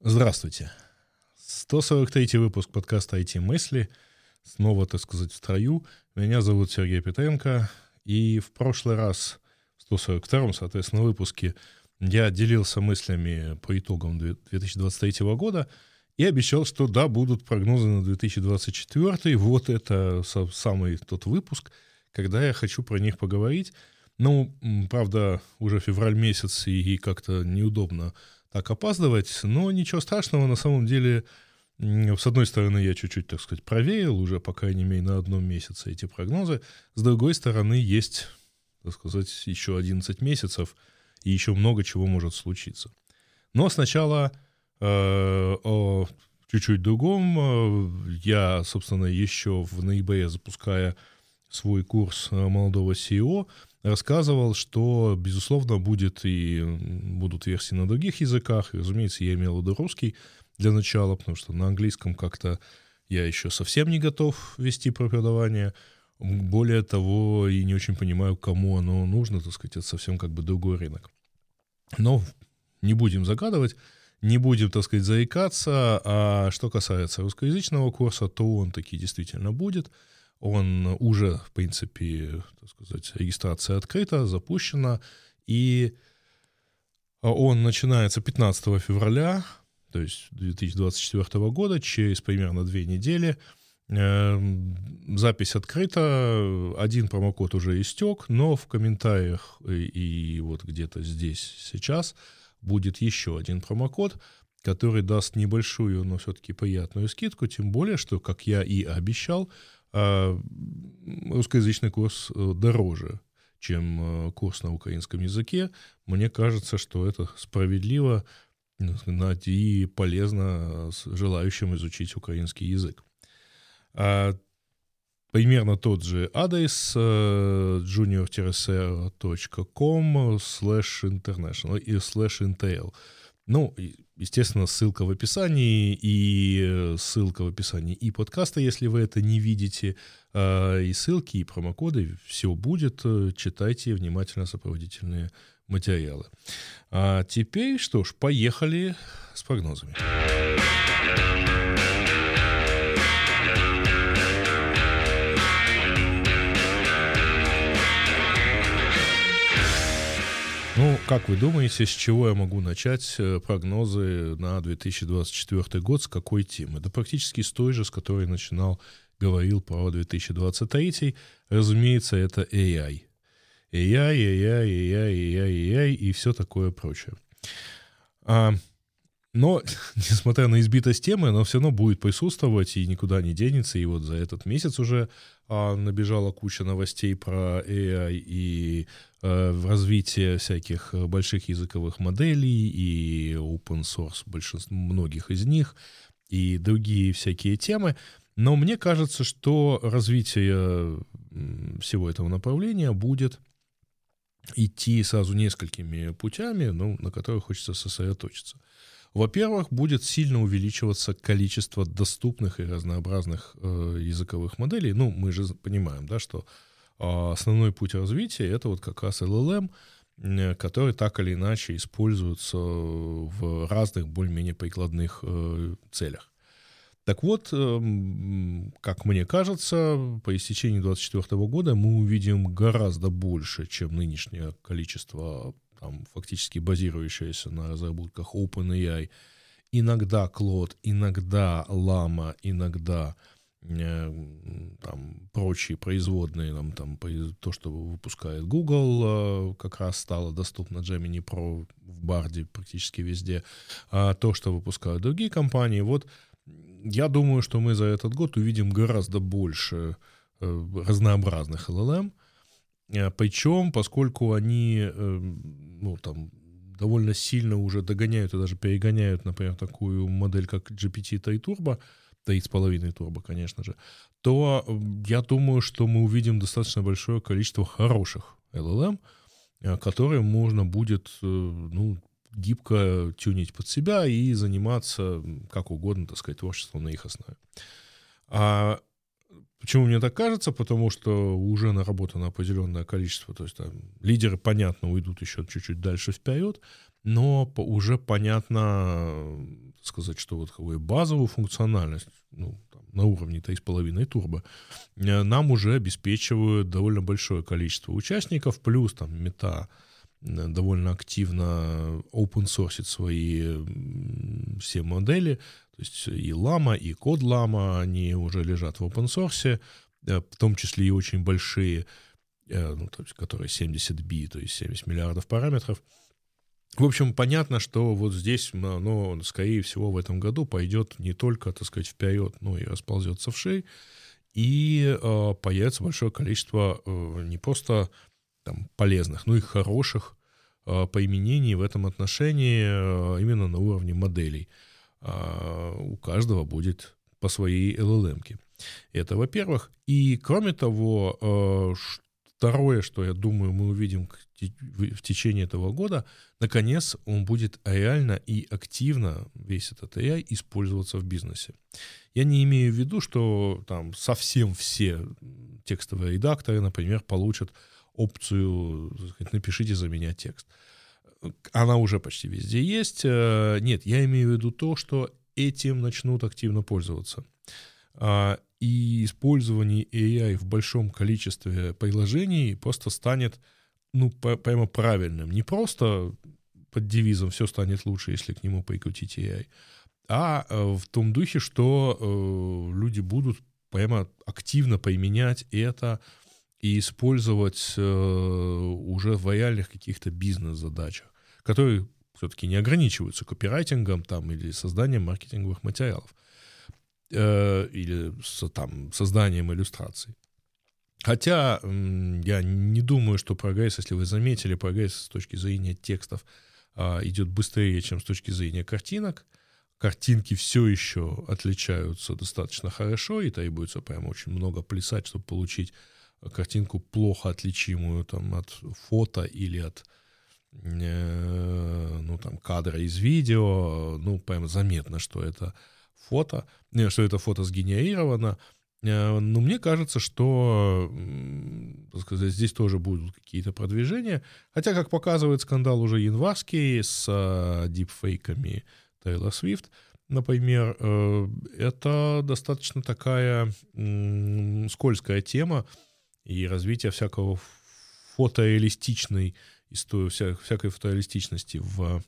Здравствуйте. 143 выпуск подкаста «IT-мысли». Снова, так сказать, в строю. Меня зовут Сергей Петренко. И в прошлый раз, в 142-м, соответственно, выпуске, я делился мыслями по итогам 2023 года и обещал, что да, будут прогнозы на 2024. Вот это самый тот выпуск, когда я хочу про них поговорить. Ну, правда, уже февраль месяц, и как-то неудобно так опаздывать, но ничего страшного, на самом деле, с одной стороны, я чуть-чуть, так сказать, проверил уже, по крайней мере, на одном месяце эти прогнозы, с другой стороны, есть, так сказать, еще 11 месяцев, и еще много чего может случиться. Но сначала э, о чуть-чуть другом. Я, собственно, еще в ноябре, запуская свой курс молодого CEO, рассказывал, что, безусловно, будет и будут версии на других языках. И, разумеется, я имел в виду русский для начала, потому что на английском как-то я еще совсем не готов вести преподавание. Более того, и не очень понимаю, кому оно нужно, так сказать, это совсем как бы другой рынок. Но не будем загадывать, не будем, так сказать, заикаться. А что касается русскоязычного курса, то он таки действительно будет – он уже, в принципе, так сказать, регистрация открыта, запущена, и он начинается 15 февраля, то есть 2024 года, через примерно две недели. Эм, запись открыта, один промокод уже истек, но в комментариях и, и вот где-то здесь сейчас будет еще один промокод, который даст небольшую, но все-таки приятную скидку, тем более, что, как я и обещал, а русскоязычный курс э, дороже, чем э, курс на украинском языке. Мне кажется, что это справедливо и полезно желающим изучить украинский язык. А примерно тот же адрес э, junior-com slash international и slash intl. Ну, естественно, ссылка в описании, и э, ссылка в описании и подкаста, если вы это не видите, а, и ссылки, и промокоды, все будет. Э, читайте внимательно сопроводительные материалы. А теперь, что ж, поехали с прогнозами. Ну, как вы думаете, с чего я могу начать э, прогнозы на 2024 год, с какой темы? Да практически с той же, с которой начинал, говорил про 2023. Разумеется, это AI. AI, AI, AI, AI, AI и все такое прочее. А, но, несмотря на избитость темы, она все равно будет присутствовать и никуда не денется. И вот за этот месяц уже а, набежала куча новостей про AI и а, развитие всяких больших языковых моделей и open source большинство многих из них и другие всякие темы. Но мне кажется, что развитие всего этого направления будет идти сразу несколькими путями, ну, на которых хочется сосредоточиться. Во-первых, будет сильно увеличиваться количество доступных и разнообразных э, языковых моделей. Ну, мы же понимаем, да, что э, основной путь развития это вот как раз LLM, э, который так или иначе используется в разных более-менее прикладных э, целях. Так вот, эм, как мне кажется, по истечении 2024 года мы увидим гораздо больше, чем нынешнее количество там, фактически базирующаяся на разработках OpenAI, иногда Claude, иногда Llama, иногда э, там, прочие производные, там, там, то, что выпускает Google, э, как раз стало доступно Gemini Pro в Барде практически везде, а то, что выпускают другие компании, вот я думаю, что мы за этот год увидим гораздо больше э, разнообразных LLM, Причем, поскольку они эм, ну, там, довольно сильно уже догоняют и даже перегоняют, например, такую модель, как GPT-3 Turbo, 3,5 Turbo, конечно же, то я думаю, что мы увидим достаточно большое количество хороших LLM, э, которые можно будет э, ну, гибко тюнить под себя и заниматься как угодно, так сказать, творчеством на их основе. А Почему мне так кажется? Потому что уже наработано определенное количество, то есть там, лидеры, понятно, уйдут еще чуть-чуть дальше вперед, но уже понятно, сказать, что вот базовую функциональность, ну, там, на уровне 3,5 турбо, э, нам уже обеспечивают довольно большое количество участников, плюс там мета довольно активно open source свои все модели, то есть и Lama, и код Lama, они уже лежат в open source, э, в том числе и очень большие, ну, то есть, которые 70 би, то есть 70 миллиардов параметров, в общем, понятно, что вот здесь оно, скорее всего, в этом году пойдет не только, так сказать, вперед, но и расползется в шеи, и э, появится большое количество э, не просто там, полезных, но и хороших э, поименений в этом отношении э, именно на уровне моделей. Э, у каждого будет по своей LLM. -ке. Это, во-первых. И, кроме того, э, Второе, что я думаю, мы увидим в течение этого года, наконец он будет реально и активно, весь этот AI, использоваться в бизнесе. Я не имею в виду, что там совсем все текстовые редакторы, например, получат опцию сказать, «напишите за меня текст». Она уже почти везде есть. Э, нет, я имею в виду то, что этим начнут активно пользоваться. А, и использование AI в большом количестве приложений просто станет, ну, прямо правильным. Не просто под девизом «все станет лучше, если к нему прикрутить AI», а э, в том духе, что э, люди будут прямо активно применять это и использовать уже в реальных каких-то бизнес-задачах, которые все-таки не ограничиваются копирайтингом там, или созданием маркетинговых материалов э, или с, там, созданием иллюстраций. Хотя я не думаю, что прогресс, если вы заметили, прогресс с точки зрения текстов э, идет быстрее, чем с точки зрения картинок. Картинки все еще отличаются достаточно хорошо, и требуется прямо очень много плясать, чтобы получить картинку плохо отличимую там, от фото или от ну, там, кадра из видео. Ну, прямо заметно, что это фото, что это фото сгенерировано. Э, но мне кажется, что так сказать, здесь тоже будут какие-то продвижения. Хотя, как показывает скандал уже январский с э, дипфейками Тейлор Свифт, например, э, это достаточно такая скользкая тема, и развитие всякого фотореалистичной истории, вся, всякой фотореалистичности в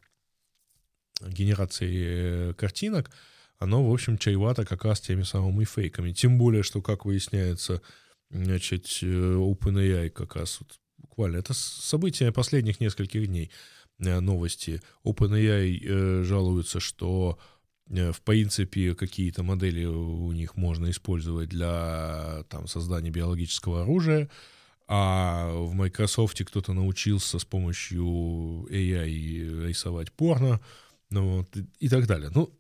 генерации картинок — оно, в общем, чревато как раз теми самыми фейками. Тем более, что, как выясняется, значит, э, OpenAI как раз вот буквально, это событие последних нескольких дней э, новости. OpenAI э, жалуются, что в принципе какие-то модели у них можно использовать для там, создания биологического оружия, а в Microsoft кто-то научился с помощью AI рисовать порно, ну, вот, и так далее. Ну,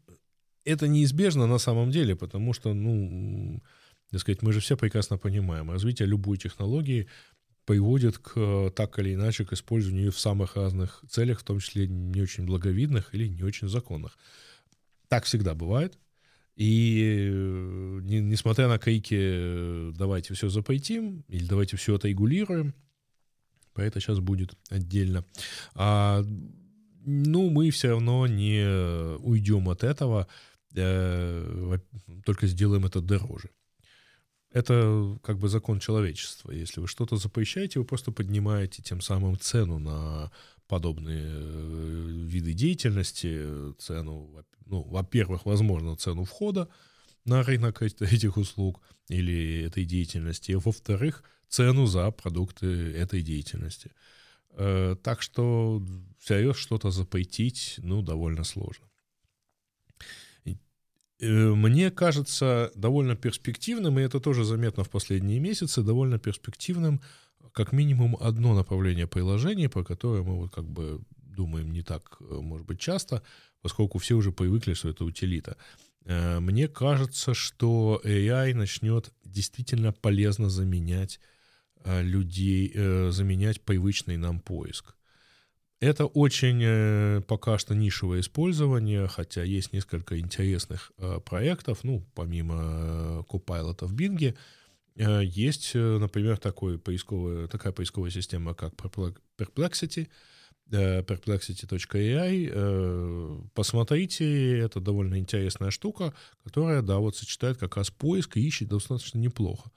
это неизбежно на самом деле, потому что, ну, так сказать, мы же все прекрасно понимаем, развитие любой технологии приводит к, так или иначе к использованию в самых разных целях, в том числе не очень благовидных или не очень законных. Так всегда бывает. И не, несмотря на крики «давайте все запретим» или «давайте все это регулируем», про это сейчас будет отдельно. А, ну, мы все равно не уйдем от этого э, только сделаем это дороже. Это как бы закон человечества. Если вы что-то запрещаете, вы просто поднимаете тем самым цену на подобные э, виды деятельности, цену, ну, во-первых, возможно, цену входа на рынок этих услуг или этой деятельности, а во-вторых, цену за продукты этой деятельности. Э, так что всерьез что-то запретить, ну, довольно сложно. Э, мне кажется довольно перспективным, и это тоже заметно в последние месяцы, довольно перспективным как минимум одно направление приложений, по которое мы вот как бы думаем не так, э, может быть, часто, поскольку все уже привыкли, что это утилита. Э, мне кажется, что AI начнет действительно полезно заменять людей, заменять привычный нам поиск. Это очень э, пока что нишевое использование, хотя есть несколько интересных э, проектов, ну, помимо э, Copilot в Bing, есть, например, такой поисковая, такая поисковая система, как Perplexity, э, perplexity.ai. Э, посмотрите, это довольно интересная штука, которая, да, вот сочетает как раз поиск и ищет достаточно неплохо.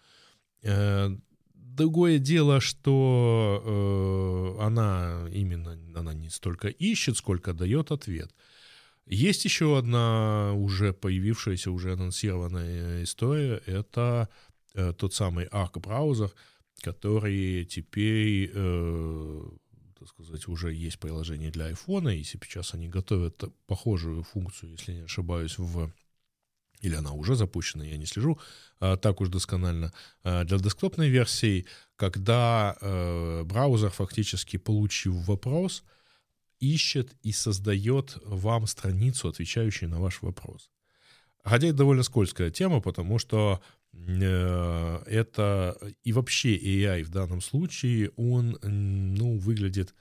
Э, другое дело, что она именно, она не столько ищет, сколько дает ответ. Есть еще одна уже появившаяся, уже анонсированная история, это тот самый Arc браузер, который теперь так сказать, уже есть приложение для iPhone, и сейчас они готовят похожую функцию, если не ошибаюсь, в или она уже запущена, я не слежу а, так уж досконально, а, для десктопной версии, когда а, браузер, фактически получив вопрос, ищет и создает вам страницу, отвечающую на ваш вопрос. Хотя это довольно скользкая тема, потому что это и вообще AI в данном случае, он, ну, выглядит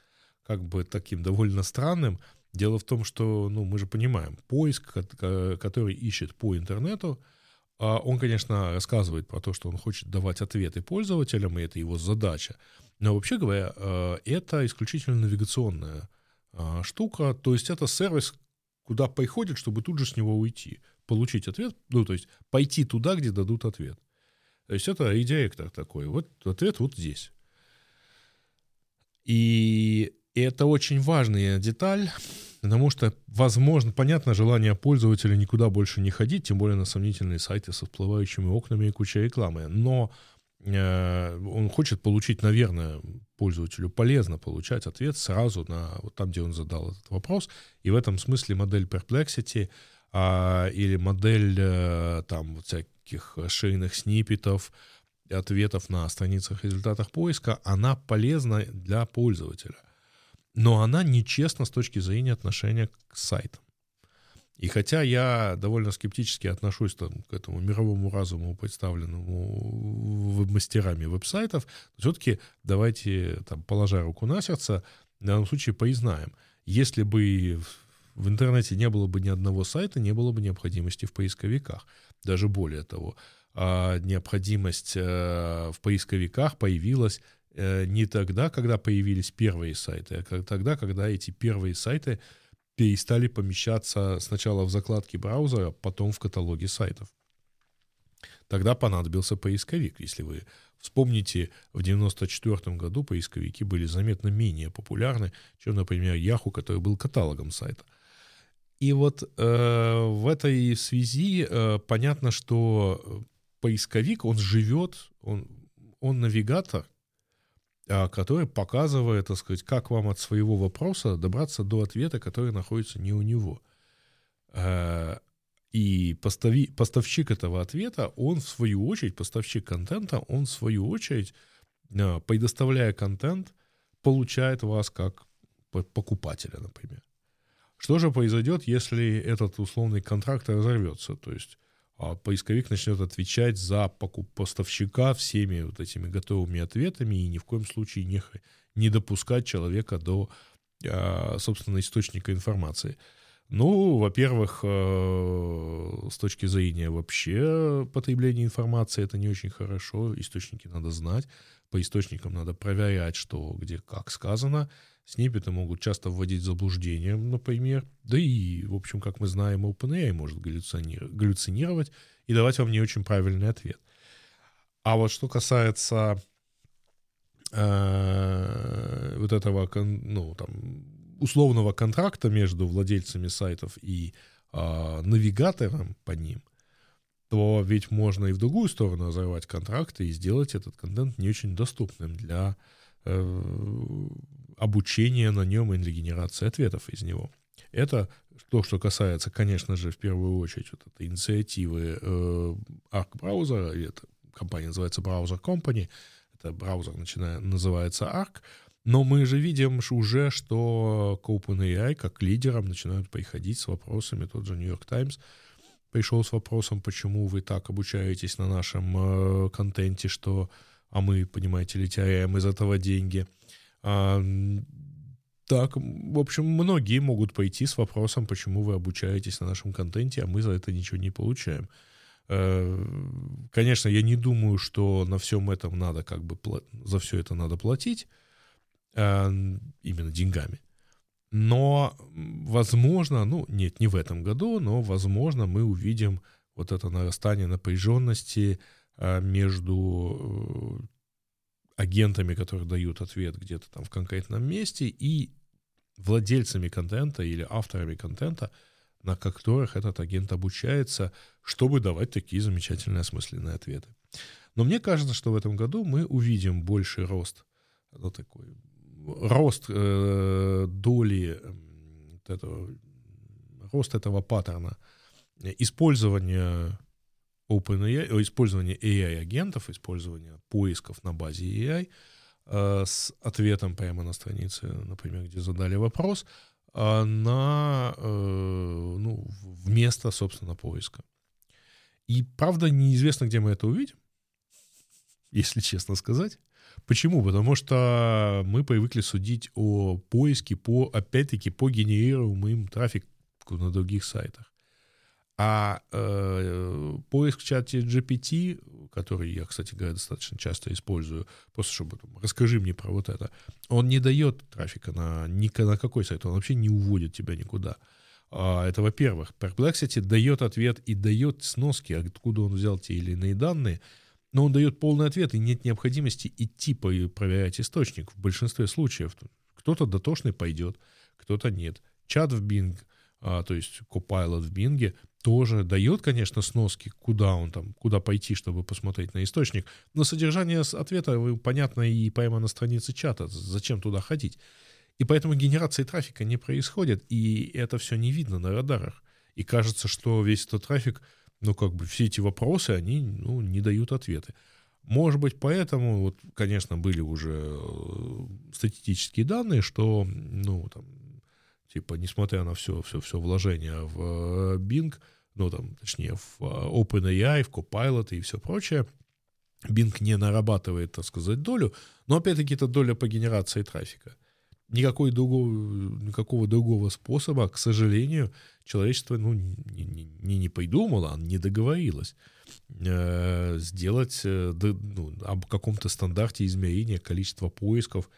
как бы таким довольно странным. Дело в том, что, ну, мы же понимаем, поиск, который ищет по интернету, а он, конечно, рассказывает про то, что он хочет давать ответы пользователям, и это его задача. Но вообще говоря, э, это исключительно навигационная а, штука, то есть это сервис, куда приходит, чтобы тут же с него уйти получить ответ, ну, то есть пойти туда, где дадут ответ. То есть это редиректор такой. Вот ответ вот здесь. И это очень важная деталь, потому что, возможно, понятно, желание пользователя никуда больше не ходить, тем более на сомнительные сайты со всплывающими окнами и кучей рекламы. Но э, он хочет получить, наверное, пользователю полезно получать ответ сразу на вот там, где он задал этот вопрос. И в этом смысле модель Perplexity — а, или модель а, там всяких шейных сниппетов, ответов на страницах результатах поиска, она полезна для пользователя. Но она нечестна с точки зрения отношения к сайтам. И хотя я довольно скептически отношусь там, к этому мировому разуму, представленному мастерами веб-сайтов, все-таки давайте, там, положа руку на сердце, в данном случае поизнаем. Если бы в интернете не было бы ни одного сайта, не было бы необходимости в поисковиках. Даже более того, а, необходимость э, в поисковиках появилась э, не тогда, когда появились первые сайты, а тогда, когда эти первые сайты перестали помещаться сначала в закладке браузера, потом в каталоге сайтов. Тогда понадобился поисковик. Если вы вспомните, в 1994 году поисковики были заметно менее популярны, чем, например, Yahoo, который был каталогом сайта. И вот э, в этой связи э, понятно, что поисковик, он живет, он, он навигатор, э, который показывает, так сказать, как вам от своего вопроса добраться до ответа, который находится не у него. Э, и постави, поставщик этого ответа, он в свою очередь, поставщик контента, он в свою очередь, э, предоставляя контент, получает вас как покупателя, например. Что же произойдет, если этот условный контракт разорвется? То есть а поисковик начнет отвечать за поставщика всеми вот этими готовыми ответами и ни в коем случае не, не допускать человека до, а, собственно, источника информации. Ну, во-первых, э, с точки зрения вообще потребления информации это не очень хорошо. Источники надо знать. По источникам надо проверять, что где как сказано. Сниппеты могут часто вводить в заблуждение, например. Да и, в общем, как мы знаем, OpenAI может галлюцинировать и давать вам не очень правильный ответ. А вот что касается э, вот этого, ну, там, условного контракта между владельцами сайтов и э, навигатором по ним, то ведь можно и в другую сторону разорвать контракты и сделать этот контент не очень доступным для э, обучения на нем и для генерации ответов из него. Это то, что касается, конечно же, в первую очередь вот этой инициативы э, Arc браузера, эта компания называется Browser Company, это браузер начиная, называется Arc, но мы же видим уже, что к OpenAI как лидерам начинают приходить с вопросами, тот же New York Times пришел с вопросом, почему вы так обучаетесь на нашем э, контенте, что, а мы, понимаете ли, теряем из этого деньги – а, так, в общем, многие могут пойти с вопросом, почему вы обучаетесь на нашем контенте, а мы за это ничего не получаем. Э, конечно, я не думаю, что на всем этом надо как бы за все это надо платить а, именно деньгами. Но, возможно, ну, нет, не в этом году, но, возможно, мы увидим вот это нарастание напряженности а, между э, агентами, которые дают ответ где-то там в конкретном месте, и владельцами контента или авторами контента, на которых этот агент обучается, чтобы давать такие замечательные осмысленные ответы. Но мне кажется, что в этом году мы увидим больший рост, ну, такой, рост э, доли этого, рост этого паттерна использования OpenAI, использования AI-агентов, использования поисков на базе AI э, с ответом прямо на странице, например, где задали вопрос, э, на, э, ну, вместо, собственно, поиска. И, правда, неизвестно, где мы это увидим, если честно сказать. Почему? Потому что мы привыкли судить о поиске по, опять-таки, по генерируемым трафику на других сайтах. А э, поиск в чате GPT, который я, кстати говоря, достаточно часто использую, просто чтобы расскажи мне про вот это, он не дает трафика на, ни, на какой сайт, он вообще не уводит тебя никуда. А, это во-первых. Perplexity дает ответ и дает сноски, откуда он взял те или иные данные, но он дает полный ответ, и нет необходимости идти проверять источник в большинстве случаев. Кто-то дотошный пойдет, кто-то нет. Чат в Bing, а, то есть Copilot в Bing, тоже дает, конечно, сноски, куда он там, куда пойти, чтобы посмотреть на источник, но содержание ответа понятно и прямо на странице чата, зачем туда ходить. И поэтому генерации трафика не происходит, и это все не видно на радарах. И кажется, что весь этот трафик, ну, как бы все эти вопросы, они, ну, не дают ответы. Может быть, поэтому, вот, конечно, были уже э, статистические данные, что, ну, там, типа, несмотря на все, все, все вложение в э, Bing, ну, там, точнее, в э, OpenAI, в Copilot и все прочее, Bing не нарабатывает, так сказать, долю, но, опять-таки, это доля по генерации трафика. Никакой другого, никакого другого способа, к сожалению, человечество ну, не, не, не придумало, не договорилось э, сделать э, ну, об каком-то стандарте измерения количества поисков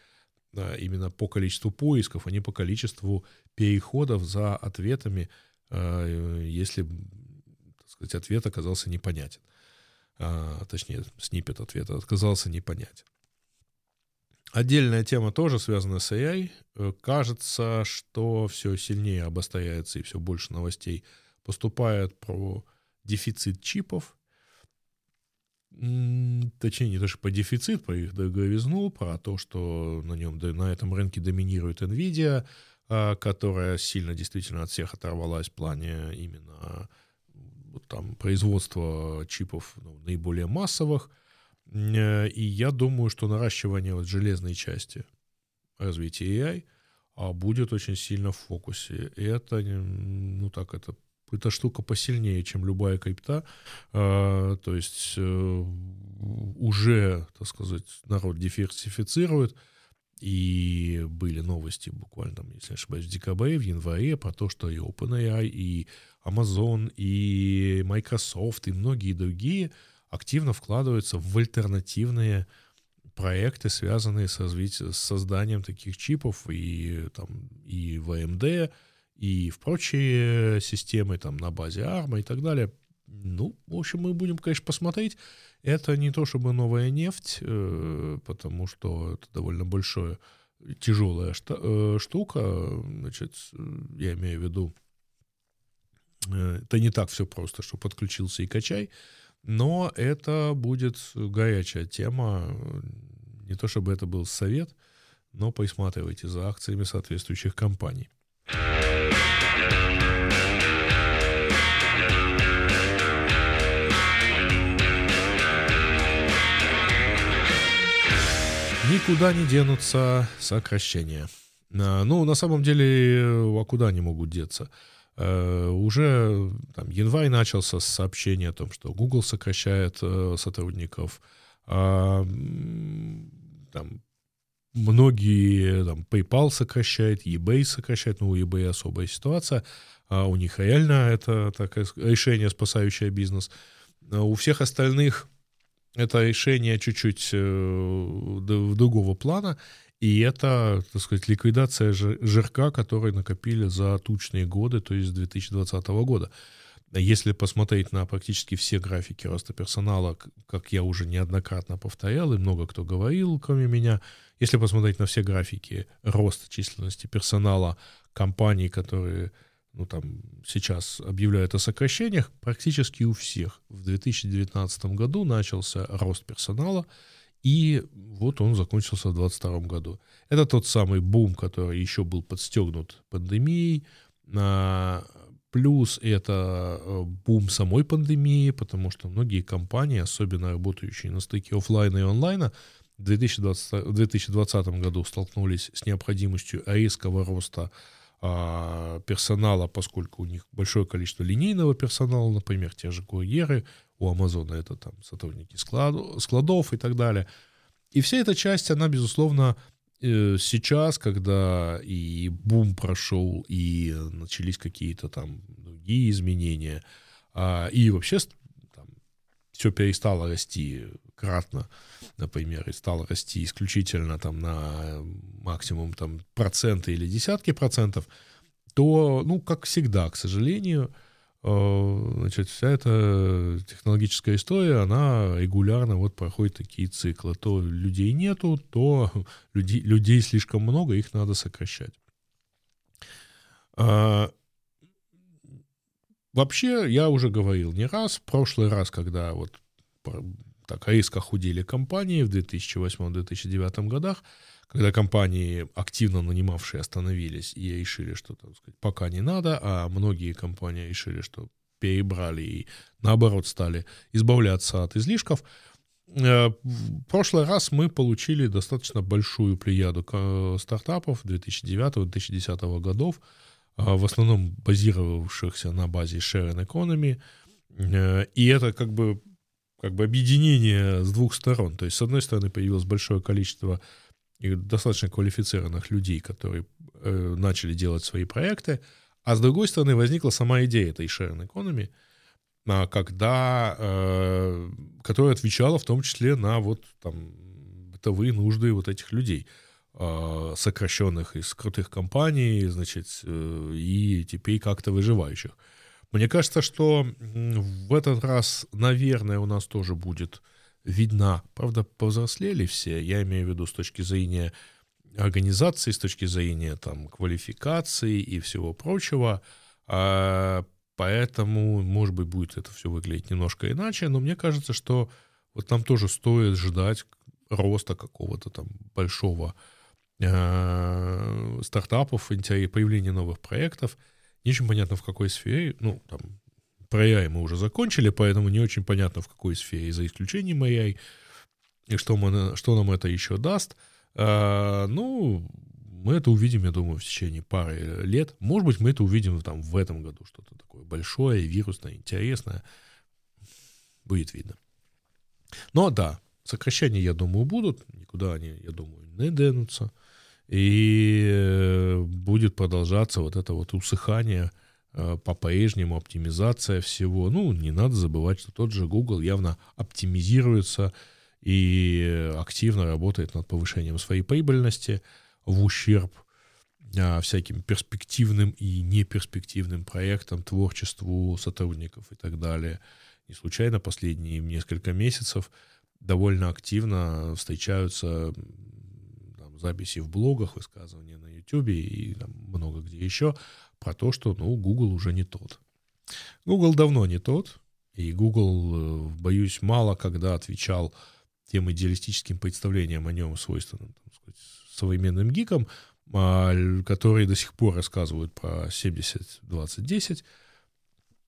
именно по количеству поисков, а не по количеству переходов за ответами, э, если, так сказать, ответ оказался непонятен. А, точнее, снипет ответа оказался непонятен. Отдельная тема тоже связана с AI. Э, кажется, что все сильнее обостряется и все больше новостей поступает про дефицит чипов точнее, не даже по дефицит, по их дороговизну, про то, что на нем, на этом рынке доминирует NVIDIA, а, которая сильно действительно от всех оторвалась в плане именно там, производства чипов ну, наиболее массовых. Э, и я думаю, что наращивание вот железной части развития AI а, будет очень сильно в фокусе. И это, ну так, это эта штука посильнее, чем любая крипта. А, то есть э, уже, так сказать, народ диверсифицирует. И были новости буквально, там, если не ошибаюсь, в декабре, в январе про то, что и OpenAI, и Amazon, и Microsoft, и многие другие активно вкладываются в альтернативные проекты, связанные с, развитием, с созданием таких чипов и, там, и в AMD, и в прочие системы там на базе ARM и так далее. Ну, в общем, мы будем, конечно, посмотреть. Это не то чтобы новая нефть, э, потому что это довольно большое, тяжелая э, штука. Значит, я имею в виду, э, это не так все просто, что подключился и качай, но это будет горячая тема. Не то чтобы это был совет, но присматривайте за акциями соответствующих компаний. Никуда не денутся сокращения. А, ну, на самом деле, а куда они могут деться? Uh, уже там, январь начался с сообщения о том, что Google сокращает uh, сотрудников, uh, там, многие, там, PayPal сокращает, eBay сокращает, ну, у eBay особая ситуация, а у них реально это такое решение, спасающее бизнес. У всех остальных это решение чуть-чуть э, другого плана, И это, так сказать, ликвидация жирка, который накопили за тучные годы, то есть с 2020 года. Если посмотреть на практически все графики роста персонала, как я уже неоднократно повторял, и много кто говорил, кроме меня, если посмотреть на все графики роста численности персонала компаний, которые ну, там, сейчас объявляют о сокращениях, практически у всех в 2019 году начался рост персонала, и вот он закончился в 2022 году. Это тот самый бум, который еще был подстегнут пандемией, плюс это э, бум самой пандемии, потому что многие компании, особенно работающие на стыке офлайна и онлайна, в 2020, в 2020 году столкнулись с необходимостью резкого роста а, персонала, поскольку у них большое количество линейного персонала, например, те же курьеры, у Амазона это там сотрудники склад, складов и так далее. И вся эта часть, она, безусловно, э, сейчас, когда и бум прошел, и начались какие-то там другие изменения, а, и вообще все перестало расти кратно, например, и стало расти исключительно там на максимум там проценты или десятки процентов, то, ну, как всегда, к сожалению, э, значит, вся эта технологическая история, она регулярно вот проходит такие циклы. То людей нету, то людей, людей слишком много, их надо сокращать. Вообще, я уже говорил не раз, в прошлый раз, когда вот так резко худели компании в 2008-2009 годах, когда компании, активно нанимавшие, остановились и решили, что так сказать, пока не надо, а многие компании решили, что перебрали и наоборот стали избавляться от излишков, э, в прошлый раз мы получили достаточно большую плеяду стартапов 2009-2010 годов, в основном базировавшихся на базе Sharing Economy. Э, и это как бы как бы объединение с двух сторон. То есть, с одной стороны, появилось большое количество достаточно квалифицированных людей, которые э, начали делать свои проекты, а с другой стороны, возникла сама идея этой sharing economy, а, когда, э, которая отвечала в том числе на вот там бытовые нужды вот этих людей, сокращенных из крутых компаний, значит, э, и теперь как-то выживающих. Мне кажется, что в этот раз, наверное, у нас тоже будет видна. Правда, повзрослели все, я имею в виду с точки зрения организации, с точки зрения там, квалификации и всего прочего. А, поэтому, может быть, будет это все выглядеть немножко иначе, но мне кажется, что вот нам тоже стоит ждать роста какого-то там большого э, стартапов, появления новых проектов – не очень понятно, в какой сфере. Ну, там, про AI мы уже закончили, поэтому не очень понятно, в какой сфере, за исключением AI, и что, мы, что нам это еще даст. А, ну, мы это увидим, я думаю, в течение пары лет. Может быть, мы это увидим там в этом году, что-то такое большое, вирусное, интересное. Будет видно. Но да, сокращения, я думаю, будут. Никуда они, я думаю, не денутся и э, будет продолжаться вот это вот усыхание э, по-прежнему, оптимизация всего. Ну, не надо забывать, что тот же Google явно оптимизируется и активно работает над повышением своей прибыльности в ущерб а, всяким перспективным и неперспективным проектам, творчеству сотрудников и так далее. Не случайно последние несколько месяцев довольно активно встречаются записи в блогах, высказывания на YouTube и там, много где еще про то, что ну, Google уже не тот. Google давно не тот, и Google, э, боюсь, мало когда отвечал тем идеалистическим представлениям о нем, свойственным там, сказать, современным гикам, а, которые до сих пор рассказывают про 70-20-10,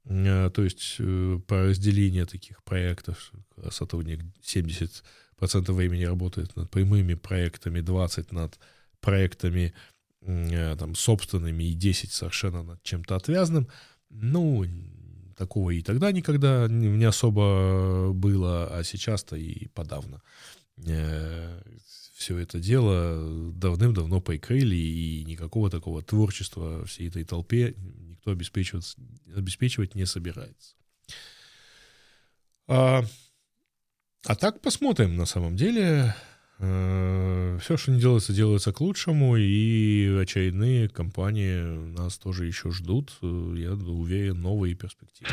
э, то есть э, про разделение таких проектов, сотрудник 70 процентов времени работает над прямыми проектами, 20 над проектами э, там, собственными и 10 совершенно над чем-то отвязным. Ну, такого и тогда никогда не особо было, а сейчас-то и подавно. Э, Все это дело давным-давно прикрыли, и никакого такого творчества всей этой толпе никто обеспечивать, обеспечивать не собирается. А, так посмотрим, на самом деле. Э, Все, что не делается, делается к лучшему, и очередные компании нас тоже еще ждут. Э, я уверен, новые перспективы.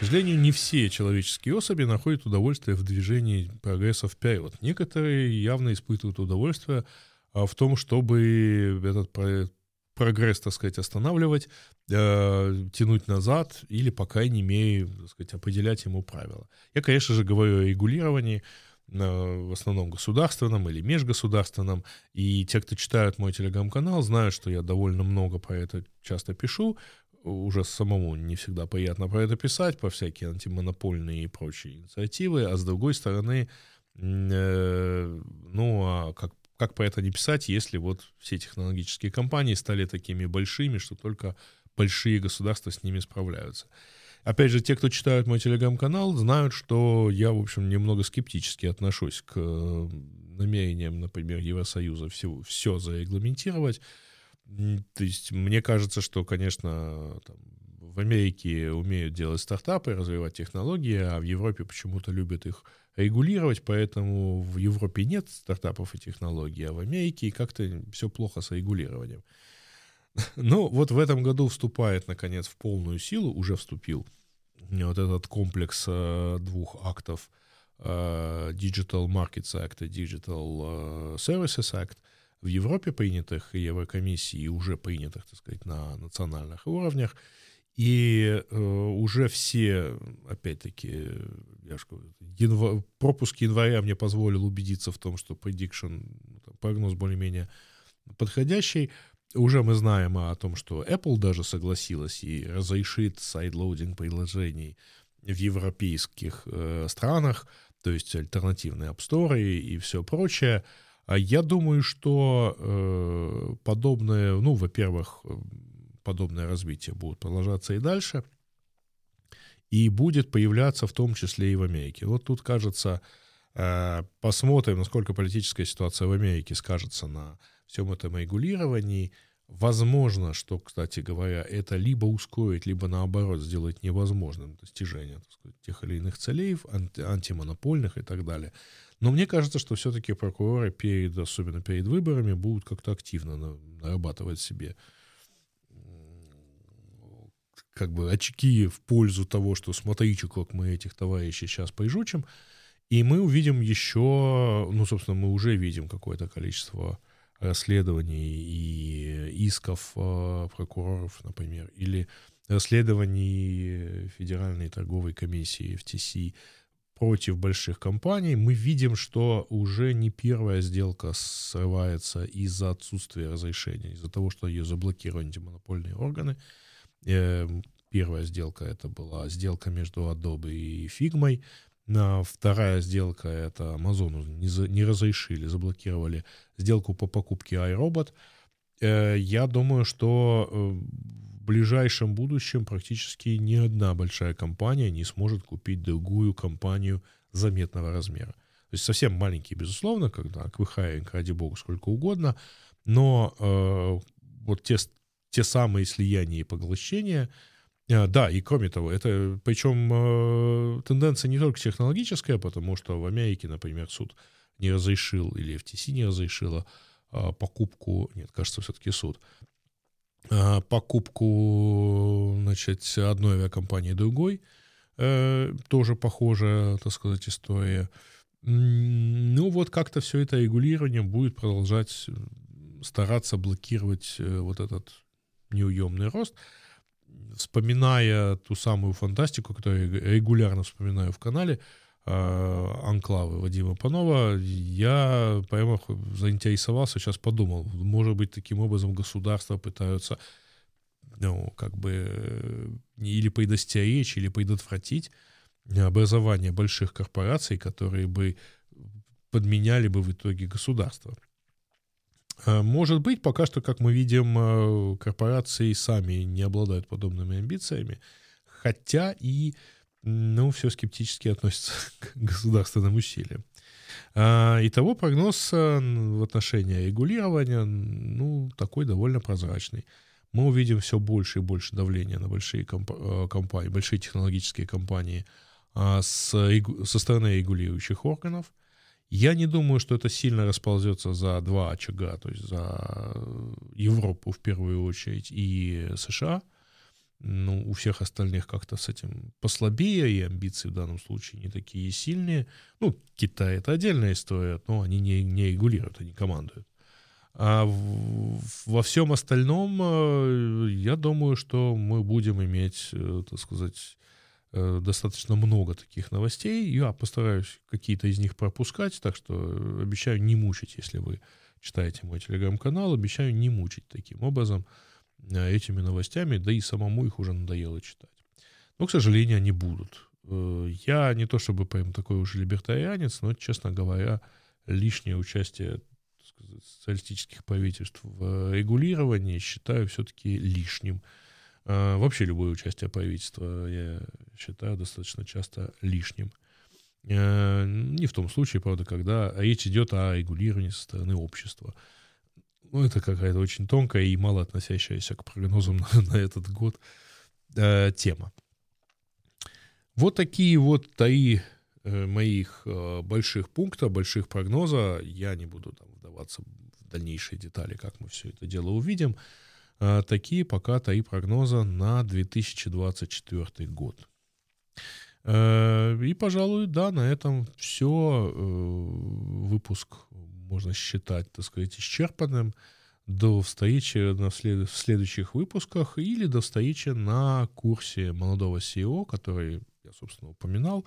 К сожалению, не все человеческие особи находят удовольствие в движении прогресса вперед. Некоторые явно испытывают удовольствие в том, чтобы этот прогресс, так сказать, останавливать, э, тянуть назад или, по крайней мере, так сказать, определять ему правила. Я, конечно же, говорю о регулировании, э, в основном государственном или межгосударственном. И те, кто читают мой телеграм-канал, знают, что я довольно много про это часто пишу уже самому не всегда приятно про это писать, про всякие антимонопольные и прочие инициативы, а с другой стороны, э, ну, а как, как про это не писать, если вот все технологические компании стали такими большими, что только большие государства с ними справляются. Опять же, те, кто читают мой телеграм-канал, знают, что я, в общем, немного скептически отношусь к намерениям, например, Евросоюза все, все зарегламентировать. То есть мне кажется, что, конечно, там, в Америке умеют делать стартапы, развивать технологии, а в Европе почему-то любят их регулировать, поэтому в Европе нет стартапов и технологий, а в Америке как-то все плохо с регулированием. Но вот в этом году вступает, наконец, в полную силу, уже вступил вот этот комплекс э, двух актов э, Digital Markets Act и Digital э, Services Act – в Европе принятых Еврокомиссии, уже принятых, так сказать, на национальных уровнях. И уже все, опять-таки, я же говорю, янва... пропуск января мне позволил убедиться в том, что prediction, прогноз более-менее подходящий. Уже мы знаем о том, что Apple даже согласилась и разрешит sideloading приложений в европейских э, странах, то есть альтернативные App Store и, и все прочее. А я думаю, что э, подобное, ну, во-первых, э, подобное развитие будет продолжаться и дальше, и будет появляться в том числе и в Америке. Вот тут, кажется, э, посмотрим, насколько политическая ситуация в Америке скажется на всем этом регулировании. Возможно, что, кстати говоря, это либо ускорит, либо наоборот сделает невозможным достижение так сказать, тех или иных целей, анти- антимонопольных и так далее. Но мне кажется, что все-таки прокуроры, перед, особенно перед выборами, будут как-то активно нарабатывать себе как бы очки в пользу того, что смотрите, как мы этих товарищей сейчас поизучим, и мы увидим еще, ну, собственно, мы уже видим какое-то количество расследований и исков э, прокуроров, например, или расследований Федеральной торговой комиссии FTC против больших компаний, мы видим, что уже не первая сделка срывается из-за отсутствия разрешения, из-за того, что ее заблокировали антимонопольные органы. Эм, первая сделка это была сделка между Adobe и Figma. Вторая сделка это Amazon не, разрешили, заблокировали сделку по покупке iRobot. Э, я думаю, что э, ближайшем будущем практически ни одна большая компания не сможет купить другую компанию заметного размера. То есть совсем маленькие, безусловно, когда аквихайринг, ради бога, сколько угодно, но э, вот те, те самые слияния и поглощения, э, да, и кроме того, это причем э, тенденция не только технологическая, потому что в Америке, например, суд не разрешил, или FTC не разрешила покупку, нет, кажется, все-таки суд, а, покупку значит, одной авиакомпании другой. Э, тоже похожая, так сказать, история. Ну вот как-то все это регулирование будет продолжать стараться блокировать э, вот этот неуемный рост. Вспоминая ту самую фантастику, которую я регулярно вспоминаю в канале, Э, анклавы Вадима Панова, я прямо заинтересовался, сейчас подумал, может быть, таким образом государства пытаются ну, как бы э, или предостеречь, или предотвратить образование больших корпораций, которые бы подменяли бы в итоге государство. Э, может быть, пока что, как мы видим, корпорации сами не обладают подобными амбициями, хотя и ну, все скептически относятся к государственным усилиям. А, итого прогноз в отношении регулирования, ну, такой довольно прозрачный. Мы увидим все больше и больше давления на большие комп- компании, большие технологические компании а, с, со стороны регулирующих органов. Я не думаю, что это сильно расползется за два очага, то есть за Европу в первую очередь и США. Ну, у всех остальных как-то с этим послабее, и амбиции в данном случае не такие сильные. Ну, Китай — это отдельная история, но они не, не регулируют, они командуют. А в, во всем остальном, э, я думаю, что мы будем иметь, э, так сказать, Э, достаточно много таких новостей. Я постараюсь какие-то из них пропускать, так что обещаю не мучить, если вы читаете мой телеграм-канал, обещаю не мучить таким образом э, этими новостями, да и самому их уже надоело читать. Но, к сожалению, они будут. Э, я не то чтобы прям такой уже либертарианец, но, честно говоря, лишнее участие сказать, социалистических правительств в регулировании считаю все-таки лишним. А, вообще любое участие правительства я считаю достаточно часто лишним. А, не в том случае, правда, когда речь идет о регулировании со стороны общества. Ну, это какая-то очень тонкая и мало относящаяся к прогнозам на, на этот год э, тема. Вот такие вот три э, моих э, больших пункта, больших прогноза. Я не буду там вдаваться в дальнейшие детали, как мы все это дело увидим. Такие пока три прогноза на 2024 год. Э, и, пожалуй, да, на этом все. Э, выпуск можно считать, так сказать, исчерпанным. До встречи на след... в следующих выпусках или до встречи на курсе молодого SEO, который я, собственно, упоминал,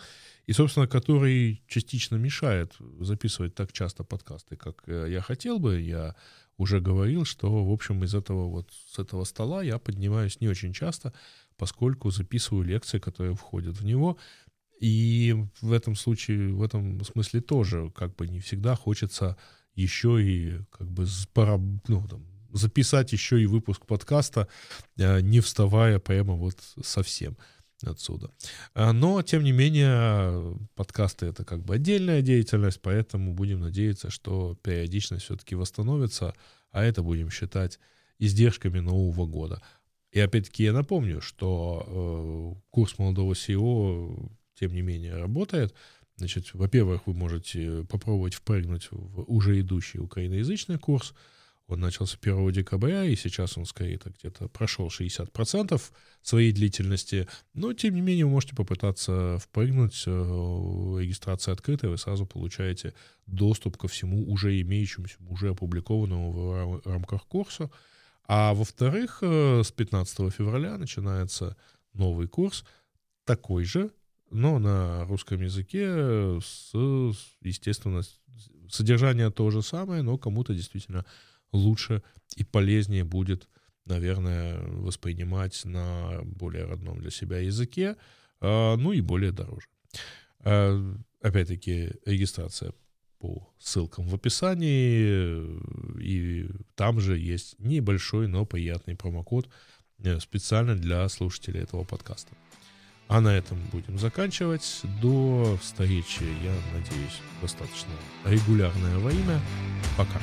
и, собственно, который частично мешает записывать так часто подкасты, как э, я хотел бы. Я уже говорил, что, в общем, из этого вот, с этого стола я поднимаюсь не очень часто, поскольку записываю лекции, которые входят в него, и в этом случае, в этом смысле тоже как бы не всегда хочется еще и как бы пора, ну, там, записать еще и выпуск подкаста, э, не вставая прямо вот совсем отсюда. А, но, тем не менее, подкасты — это как бы отдельная деятельность, поэтому будем надеяться, что периодичность все-таки восстановится, а это будем считать издержками Нового года. И опять-таки я напомню, что э, курс молодого SEO, тем не менее, работает. Значит, во-первых, вы можете попробовать впрыгнуть в уже идущий украиноязычный курс — он начался 1 декабря, и сейчас он скорее где-то прошел 60% своей длительности. Но, тем не менее, вы можете попытаться впрыгнуть. Э, регистрация открытая, вы сразу получаете доступ ко всему уже имеющемуся, уже опубликованному в рамках курса. А во-вторых, э, с 15 февраля начинается новый курс, такой же, но на русском языке, с, естественно, содержание то же самое, но кому-то действительно лучше и полезнее будет, наверное, воспринимать на более родном для себя языке, а, ну и более дороже. А, опять-таки, регистрация по ссылкам в описании, и там же есть небольшой, но приятный промокод э, специально для слушателей этого подкаста. А на этом будем заканчивать. До встречи, я надеюсь, достаточно регулярное время. Пока.